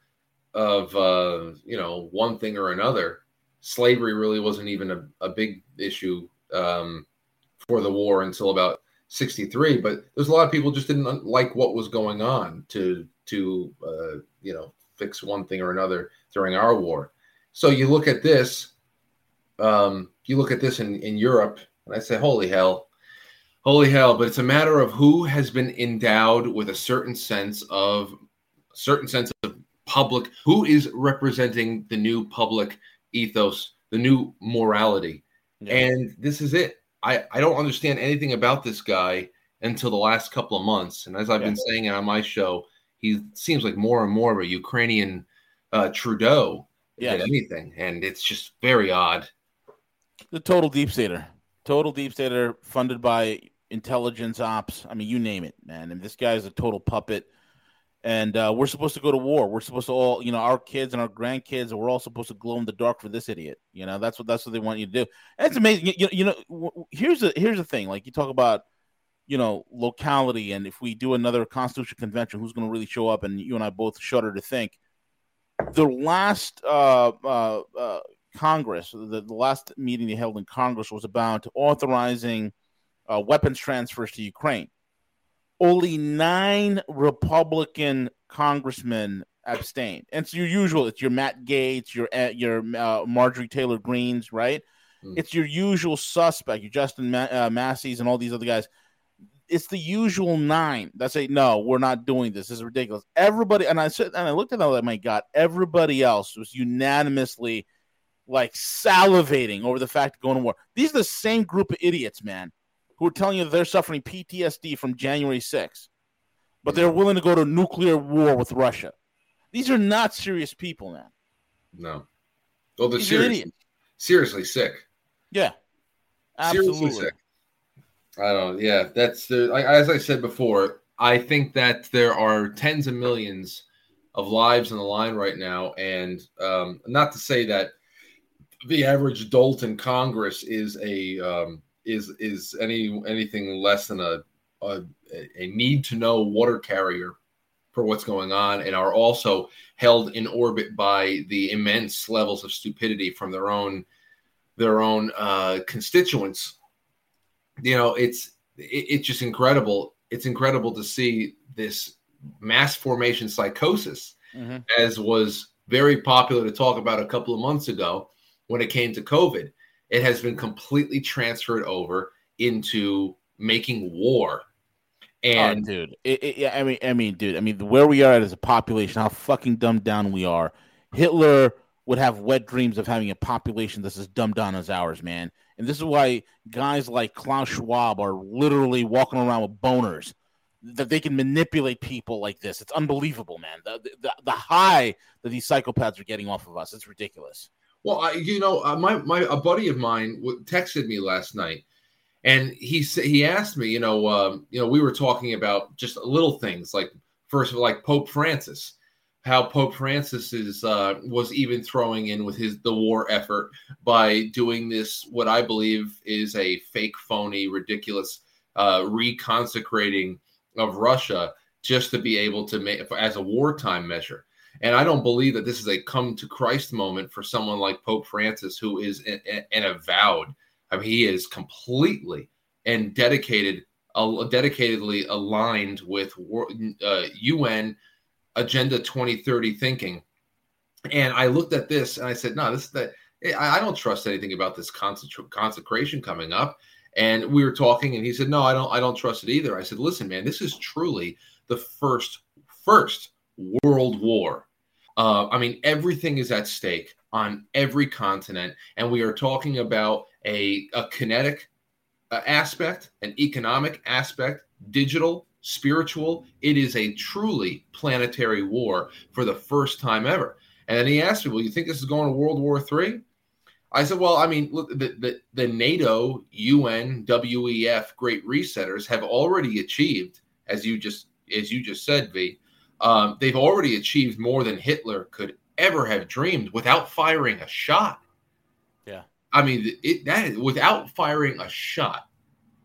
of uh, you know one thing or another. Slavery really wasn't even a, a big issue um, for the war until about 63 but there's a lot of people just didn't like what was going on to to uh, you know fix one thing or another during our war. So you look at this um, you look at this in, in europe and i say holy hell. Holy hell but it's a matter of who has been endowed with a certain sense of certain sense of public who is representing the new public ethos the new morality yeah. and this is it I, I don't understand anything about this guy until the last couple of months. And as I've yeah. been saying it on my show, he seems like more and more of a Ukrainian uh, Trudeau yeah. than anything. And it's just very odd. The total deep stater, total deep stater funded by intelligence ops. I mean, you name it, man. And this guy is a total puppet and uh, we're supposed to go to war. We're supposed to all, you know, our kids and our grandkids, we're all supposed to glow in the dark for this idiot. You know, that's what that's what they want you to do. And it's amazing. You, you know, here's the here's the thing. Like you talk about, you know, locality, and if we do another Constitution convention, who's going to really show up? And you and I both shudder to think. The last uh, uh, uh, Congress, the, the last meeting they held in Congress was about authorizing uh, weapons transfers to Ukraine only nine Republican congressmen abstained. And it's your usual. It's your Matt Gaetz, your uh, your uh, Marjorie Taylor Greenes, right? Mm. It's your usual suspect, your Justin Ma- uh, Massies, and all these other guys. It's the usual nine that say, "No, we're not doing this. This is ridiculous." Everybody, and I said, and I looked at them like, "My God!" Everybody else was unanimously like salivating over the fact of going to war. These are the same group of idiots, man, who are telling you they're suffering PTSD from January 6th, but they're willing to go to nuclear war with Russia. These are not serious people, man. No. Well, they're serious, seriously sick. Yeah. Absolutely. Seriously sick. I don't. Yeah, that's the. As I said before, I think that there are tens of millions of lives on the line right now, and um, not to say that the average adult in Congress is a um, is is any anything less than a a, a need to know water carrier for what's going on and are also held in orbit by the immense levels of stupidity from their own their own uh, constituents. You know it's it, it's just incredible. It's incredible to see this mass formation psychosis mm-hmm. as was very popular to talk about a couple of months ago when it came to covid it has been completely transferred over into making war. Oh, and oh, dude, it, it, I mean, I mean, dude, I mean, where we are at as a population, how fucking dumbed down we are. Hitler would have wet dreams of having a population that's as dumbed down as ours, man. And this is why guys like Klaus Schwab are literally walking around with boners that they can manipulate people like this. It's unbelievable, man. The, the, the high that these psychopaths are getting off of us, it's ridiculous. Well, I, you know, uh, my my a buddy of mine texted me last night, and he he asked me, you know, um, you know, we were talking about just little things like first of all, like Pope Francis, how Pope Francis is uh, was even throwing in with his the war effort by doing this what I believe is a fake, phony, ridiculous uh, reconsecrating of Russia just to be able to make as a wartime measure. And I don't believe that this is a come to Christ moment for someone like Pope Francis, who is an, avowed. I mean, he is completely and dedicated, uh, dedicatedly aligned with uh, UN Agenda 2030 thinking. And I looked at this and I said, no, this that I don't trust anything about this consecration coming up. And we were talking, and he said, "No, I don't. I don't trust it either." I said, "Listen, man, this is truly the first first world war. Uh, I mean, everything is at stake on every continent, and we are talking about a a kinetic uh, aspect, an economic aspect, digital, spiritual. It is a truly planetary war for the first time ever." And then he asked me, "Well, you think this is going to World War Three? I said, well, I mean, look, the, the, the NATO, UN, WEF, Great Resetters have already achieved, as you just as you just said, V. Um, they've already achieved more than Hitler could ever have dreamed without firing a shot. Yeah, I mean, it that without firing a shot.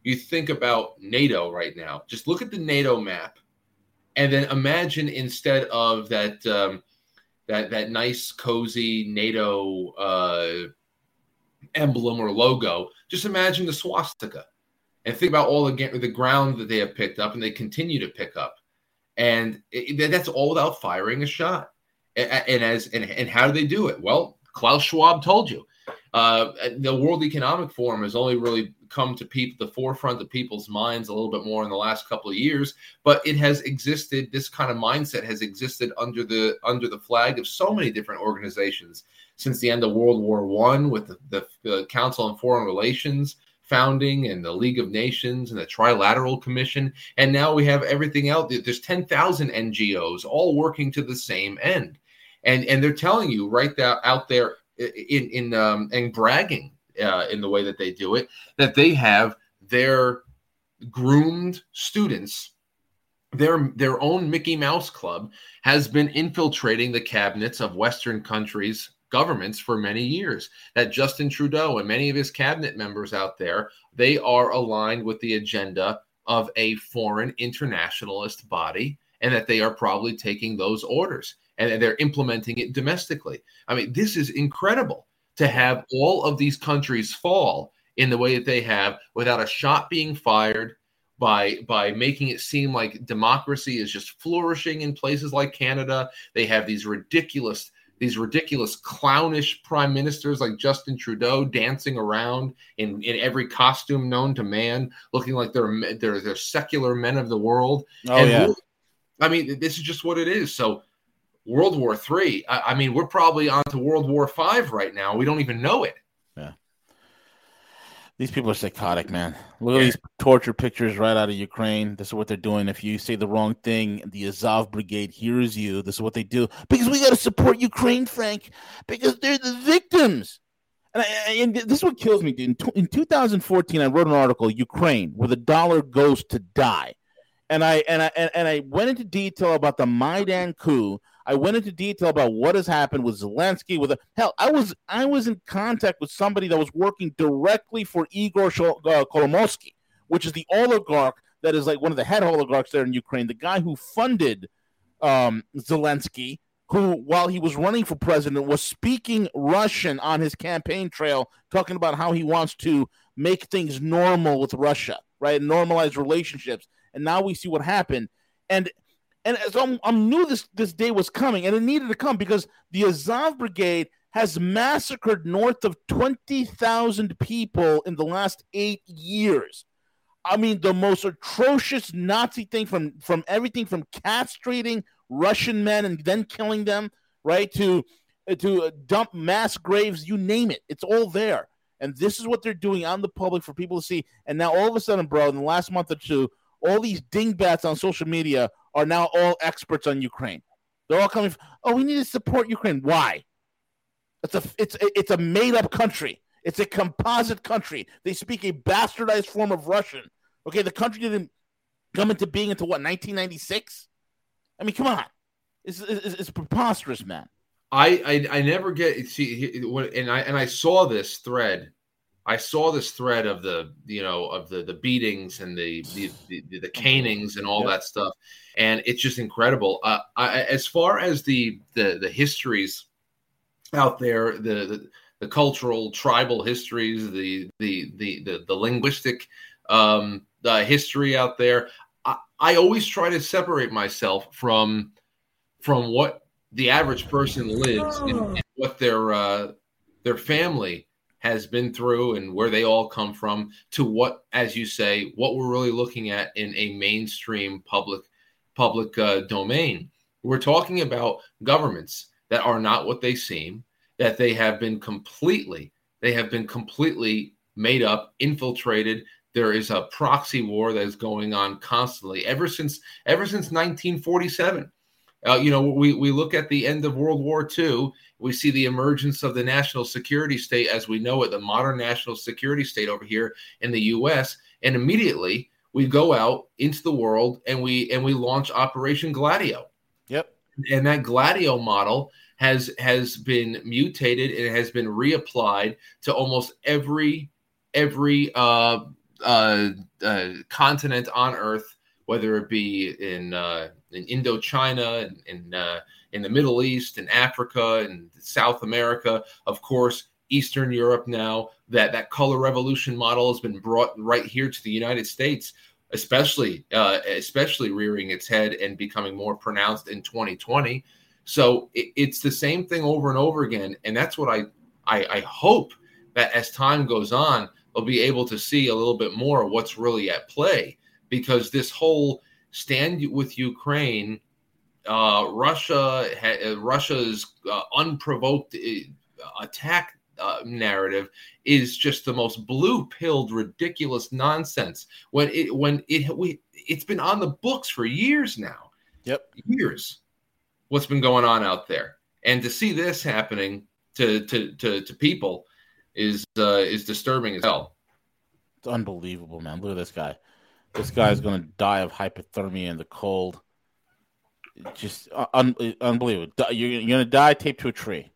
You think about NATO right now. Just look at the NATO map, and then imagine instead of that um, that that nice, cozy NATO. Uh, emblem or logo, just imagine the swastika and think about all the, the ground that they have picked up and they continue to pick up. And it, that's all without firing a shot. And, and as and, and how do they do it? Well, Klaus Schwab told you. Uh, the World Economic Forum has only really come to people the forefront of people's minds a little bit more in the last couple of years, but it has existed. This kind of mindset has existed under the under the flag of so many different organizations since the end of World War One, with the, the, the, Council on Foreign Relations founding and the League of Nations and the Trilateral Commission, and now we have everything out. There's 10,000 NGOs all working to the same end, and and they're telling you right there out there in in um, and bragging uh, in the way that they do it that they have their groomed students their their own Mickey Mouse Club has been infiltrating the cabinets of Western countries governments for many years. That Justin Trudeau and many of his cabinet members out there, they are aligned with the agenda of a foreign internationalist body and that they are probably taking those orders and they're implementing it domestically. I mean, this is incredible to have all of these countries fall in the way that they have without a shot being fired by by making it seem like democracy is just flourishing in places like Canada. They have these ridiculous these ridiculous clownish prime ministers like Justin Trudeau dancing around in, in every costume known to man, looking like they're they're, they're secular men of the world. Oh and yeah. I mean, this is just what it is. So World War Three. I, I mean, we're probably on to World War Five right now. We don't even know it. These people are psychotic, man. Look at these torture pictures right out of Ukraine. This is what they're doing. If you say the wrong thing, the Azov Brigade hears you. This is what they do because we got to support Ukraine, Frank, because they're the victims. And, I, and this is what kills me, dude. In, in 2014, I wrote an article, Ukraine, where the dollar goes to die, and I and I and, and I went into detail about the Maidan coup I went into detail about what has happened with Zelensky. With a, hell, I was I was in contact with somebody that was working directly for Igor uh, Kolomoisky, which is the oligarch that is like one of the head oligarchs there in Ukraine, the guy who funded um, Zelensky, who while he was running for president was speaking Russian on his campaign trail, talking about how he wants to make things normal with Russia, right, normalize relationships. And now we see what happened. And and so I'm, I'm knew this this day was coming, and it needed to come because the Azov Brigade has massacred north of twenty thousand people in the last eight years. I mean, the most atrocious Nazi thing from from everything from castrating Russian men and then killing them, right, to to dump mass graves, you name it, it's all there. And this is what they're doing on the public for people to see. And now all of a sudden, bro, in the last month or two, all these dingbats on social media are now all experts on Ukraine. They're all coming. From, oh, we need to support Ukraine. Why? It's a it's it's a made up country. It's a composite country. They speak a bastardized form of Russian. Okay, the country didn't come into being until what 1996. I mean, come on, it's, it's, it's preposterous, man. I, I I never get see and I and I saw this thread I saw this thread of the you know of the the beatings and the the the, the mm-hmm. canings and all that stuff, and it's just incredible. Uh, I, as far as the the the histories out there, the the, the cultural tribal histories, the the the the, the linguistic um, the history out there. I, I always try to separate myself from from what the average person lives and, and what their uh, their family has been through and where they all come from to what, as you say, what we're really looking at in a mainstream public public uh, domain. We're talking about governments that are not what they seem, that they have been completely, they have been completely made up, infiltrated. There is a proxy war that is going on constantly ever since ever since 1947. Uh, you know, we, we look at the end of World War II, we see the emergence of the national security state as we know it, the modern national security state over here in the US. And immediately we go out into the world and we and we launch Operation Gladio. Yep. And that Gladio model has has been mutated and has been reapplied to almost every every uh, uh, uh, continent on Earth, whether it be in uh, in Indochina, in in, uh, in the Middle East, in Africa, and South America, of course, Eastern Europe now. That that color revolution model has been brought right here to the United States, especially uh, especially rearing its head and becoming more pronounced in 2020. So it, it's the same thing over and over again, and that's what I, I I hope that as time goes on, they'll be able to see a little bit more of what's really at play because this whole stand with Ukraine, uh, Russia, ha- Russia's uh, unprovoked uh, attack uh, narrative is just the most blue-pilled, ridiculous nonsense. When it when it we it's been on the books for years now. Yep, years. What's been going on out there, and to see this happening to to to, to people is uh, is disturbing as hell. It's unbelievable, man. Look at this guy. This guy's gonna die of hypothermia in the cold. Just un- unbelievable. You're, you're gonna die taped to a tree.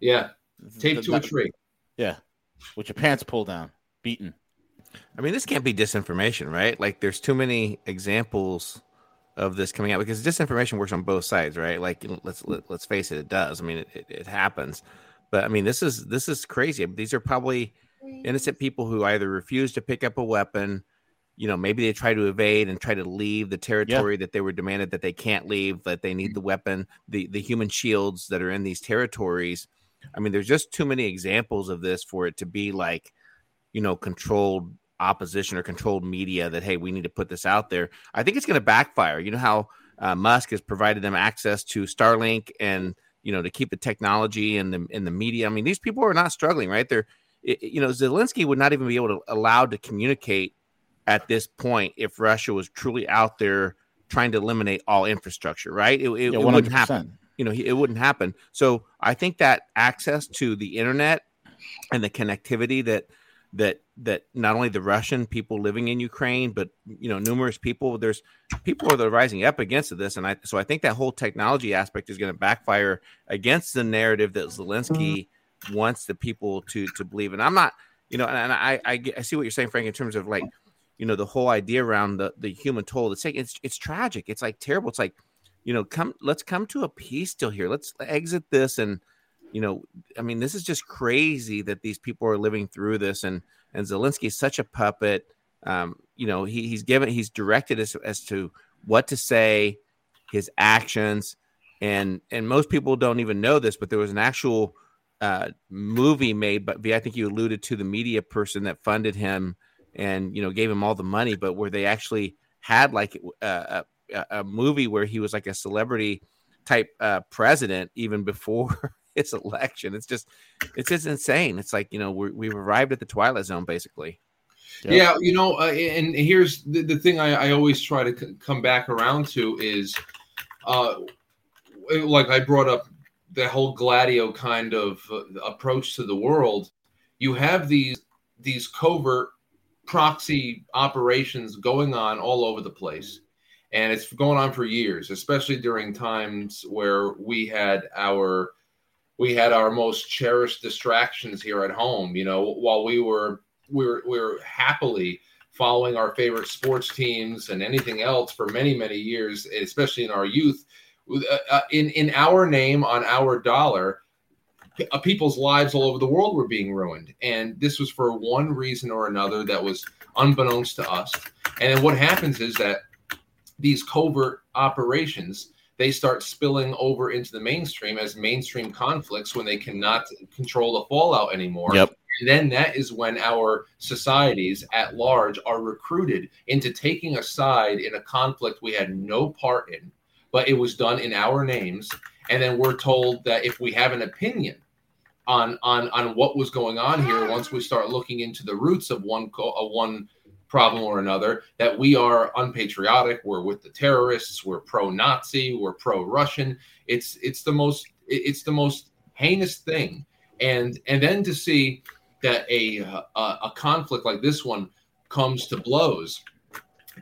Yeah, taped to a tree. Yeah, with your pants pulled down, beaten. I mean, this can't be disinformation, right? Like, there's too many examples of this coming out because disinformation works on both sides, right? Like, let's let, us let us face it, it does. I mean, it, it, it happens, but I mean, this is this is crazy. These are probably innocent people who either refuse to pick up a weapon, you know, maybe they try to evade and try to leave the territory yeah. that they were demanded that they can't leave, that they need the weapon, the the human shields that are in these territories. I mean, there's just too many examples of this for it to be like, you know, controlled opposition or controlled media that hey, we need to put this out there. I think it's going to backfire. You know how uh, Musk has provided them access to Starlink and you know to keep the technology and the in the media. I mean, these people are not struggling, right? They're you know, Zelensky would not even be able to allowed to communicate at this point if Russia was truly out there trying to eliminate all infrastructure, right? It, it, yeah, it wouldn't happen. You know, it wouldn't happen. So I think that access to the internet and the connectivity that that that not only the Russian people living in Ukraine, but you know, numerous people. There's people are rising up against this, and I so I think that whole technology aspect is going to backfire against the narrative that Zelensky mm-hmm. wants the people to to believe. And I'm not, you know, and I I, I see what you're saying, Frank, in terms of like, you know, the whole idea around the the human toll. It's like it's it's tragic. It's like terrible. It's like, you know, come let's come to a peace deal here. Let's exit this and you know, I mean, this is just crazy that these people are living through this, and and Zelensky is such a puppet. Um, you know, he, he's given, he's directed as as to what to say, his actions, and and most people don't even know this, but there was an actual uh, movie made, but I think you alluded to the media person that funded him and you know gave him all the money, but where they actually had like a, a, a movie where he was like a celebrity type uh, president even (laughs) before his election. It's just it's just insane. It's like you know we have arrived at the twilight zone basically. Yep. Yeah, you know, uh, and here's the, the thing I, I, always try to c- come back around to is, uh, like I brought up the whole gladio kind of uh, approach to the world, you have these these covert proxy operations going on all over the place. And it's going on for years, especially during times where we had our we had our most cherished distractions here at home. You know, while we were we were we were happily following our favorite sports teams and anything else for many many years, especially in our youth uh, uh, in in our name on our dollar uh, people's lives all over the world were being ruined, and this was for one reason or another that was unbeknownst to us. And then what happens is that these covert operations they start spilling over into the mainstream as mainstream conflicts when they cannot control the fallout anymore. Yep. And then that is when our societies at large are recruited into taking a side in a conflict we had no part in, but it was done in our names. And then we're told that if we have an opinion on on on what was going on here, once we start looking into the roots of one co- uh, one problem or another, that we are unpatriotic, we're with the terrorists, we're pro-Nazi, we're pro-Russian. It's it's the most it's the most heinous thing. And and then to see that a, a a conflict like this one comes to blows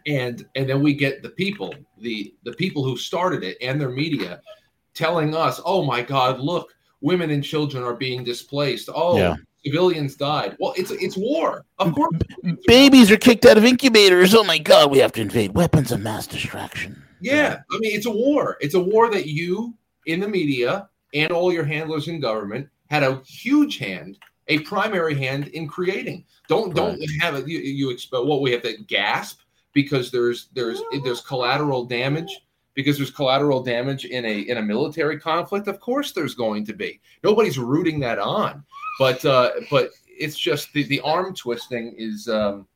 and and then we get the people the the people who started it and their media telling us oh my god look women and children are being displaced oh Yeah. Civilians died. Well it's it's war. Of course. Babies are kicked out of incubators. Oh my god, we have to invade weapons of mass destruction. yeah i mean it's a war. It's a war that you in the media and all your handlers in government had a huge hand a primary hand in creating. Don't don't have it. You, you expect what we have to gasp because there's there's there's collateral damage? Because there's collateral damage in a in a military conflict? Of course there's going to be. Nobody's rooting that on but uh but it's just the the arm twisting is um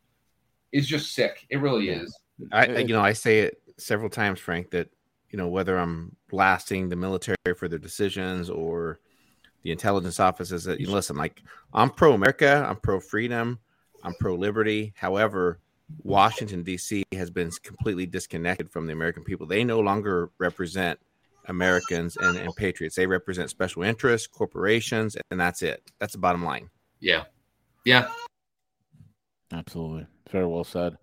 is just sick it really is I, I- you know, I say it several times, Frank, that you know whether I'm blasting the military for their decisions or the intelligence offices that you listen, like I'm pro America, I'm pro freedom, I'm pro liberty. However, Washington D.C. has been completely disconnected from the American people. They no longer represent Americans and, and patriots. They represent special interests, corporations, and that's it. That's the bottom line. yeah yeah Absolutely. Very well said.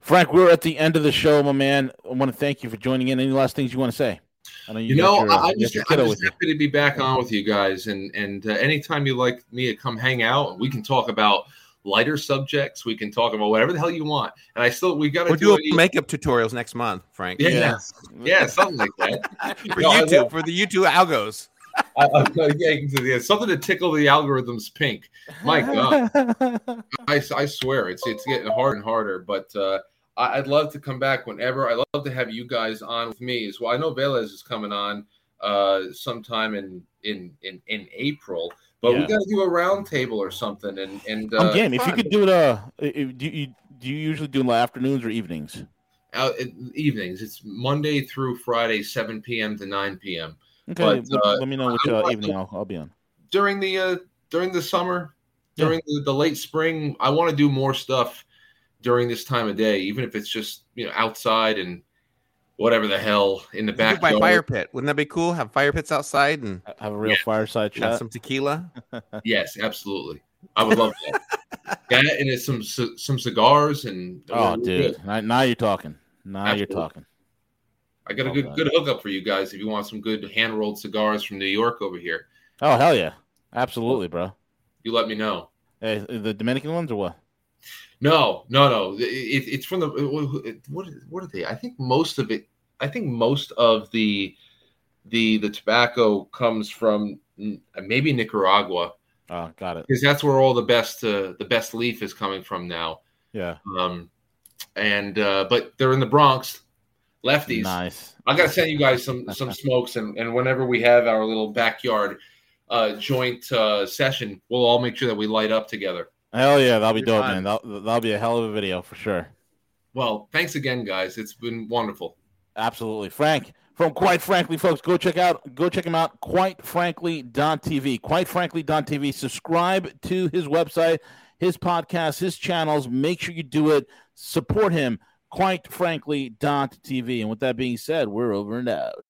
Frank, we're at the end of the show, my man. I want to thank you for joining in. Any last things you want to say? I know You got know, your, I, I'm you just, I'm just with you. happy to be back on with you guys, and and uh, anytime you like me to come hang out, we can talk about lighter subjects. We can talk about whatever the hell you want, and I still we got to We're do doing it. makeup tutorials next month, Frank. Yeah, Yeah. yeah, something like that. (laughs) for No, YouTube, for the YouTube algos. I- (laughs) I- yeah, yeah, something to tickle the algorithms pink. My God, (laughs) I, I swear it's it's getting harder and harder. But uh, I, I'd love to come back whenever. I love to have you guys on with me as well. I know Velez is coming on uh, sometime in in in in April. But we got to do a round table or something, and and uh, I'm game. If you could do it, uh, if- do you do you usually do in the afternoons or evenings? out in evenings. It's Monday through Friday, 7 p.m. to 9 p.m. Okay, But, let, uh, let me know which I uh, evening I'll, I'll be on. During the uh, during the summer, Yeah. during the, the late spring, I want to do more stuff during this time of day, even if it's just you know outside and whatever the hell in the back. it by fire pit. Wouldn't that be cool? Have fire pits outside and Have a real Yeah. fireside have chat. some tequila. (laughs) Yes, absolutely. I would love that. (laughs) that and it's some c- some cigars and Oh, dude, good. now, now you're talking. Now Absolutely. you're talking. I got a good that. good hookup for you guys if you want some good hand rolled cigars from New York over here. Oh hell yeah, absolutely, bro. You let me know. Hey, the Dominican ones or what? No, no, no. It, it- it's from the what? What are they? I think most of it. I think most of the the the tobacco comes from maybe Nicaragua Oh, got it. because that's where all the best uh, the best leaf is coming from now. Yeah, Um, and uh, but they're in the Bronx, lefties. nice. I gotta send you guys some some (laughs) smokes, and and whenever we have our little backyard uh, joint uh, session, we'll all make sure that we light up together. Hell yeah, that'll be dope, fine. man. That'll, that'll be a hell of a video for sure. Well, thanks again, guys. It's been wonderful. Absolutely, Frank. From quite frankly, folks, go check out go check him out. Quite frankly, TV. Quite frankly, TV. Subscribe to his website, his podcast, his channels. Make sure you do it. Support him. Quite frankly, TV. And with that being said, we're over and out.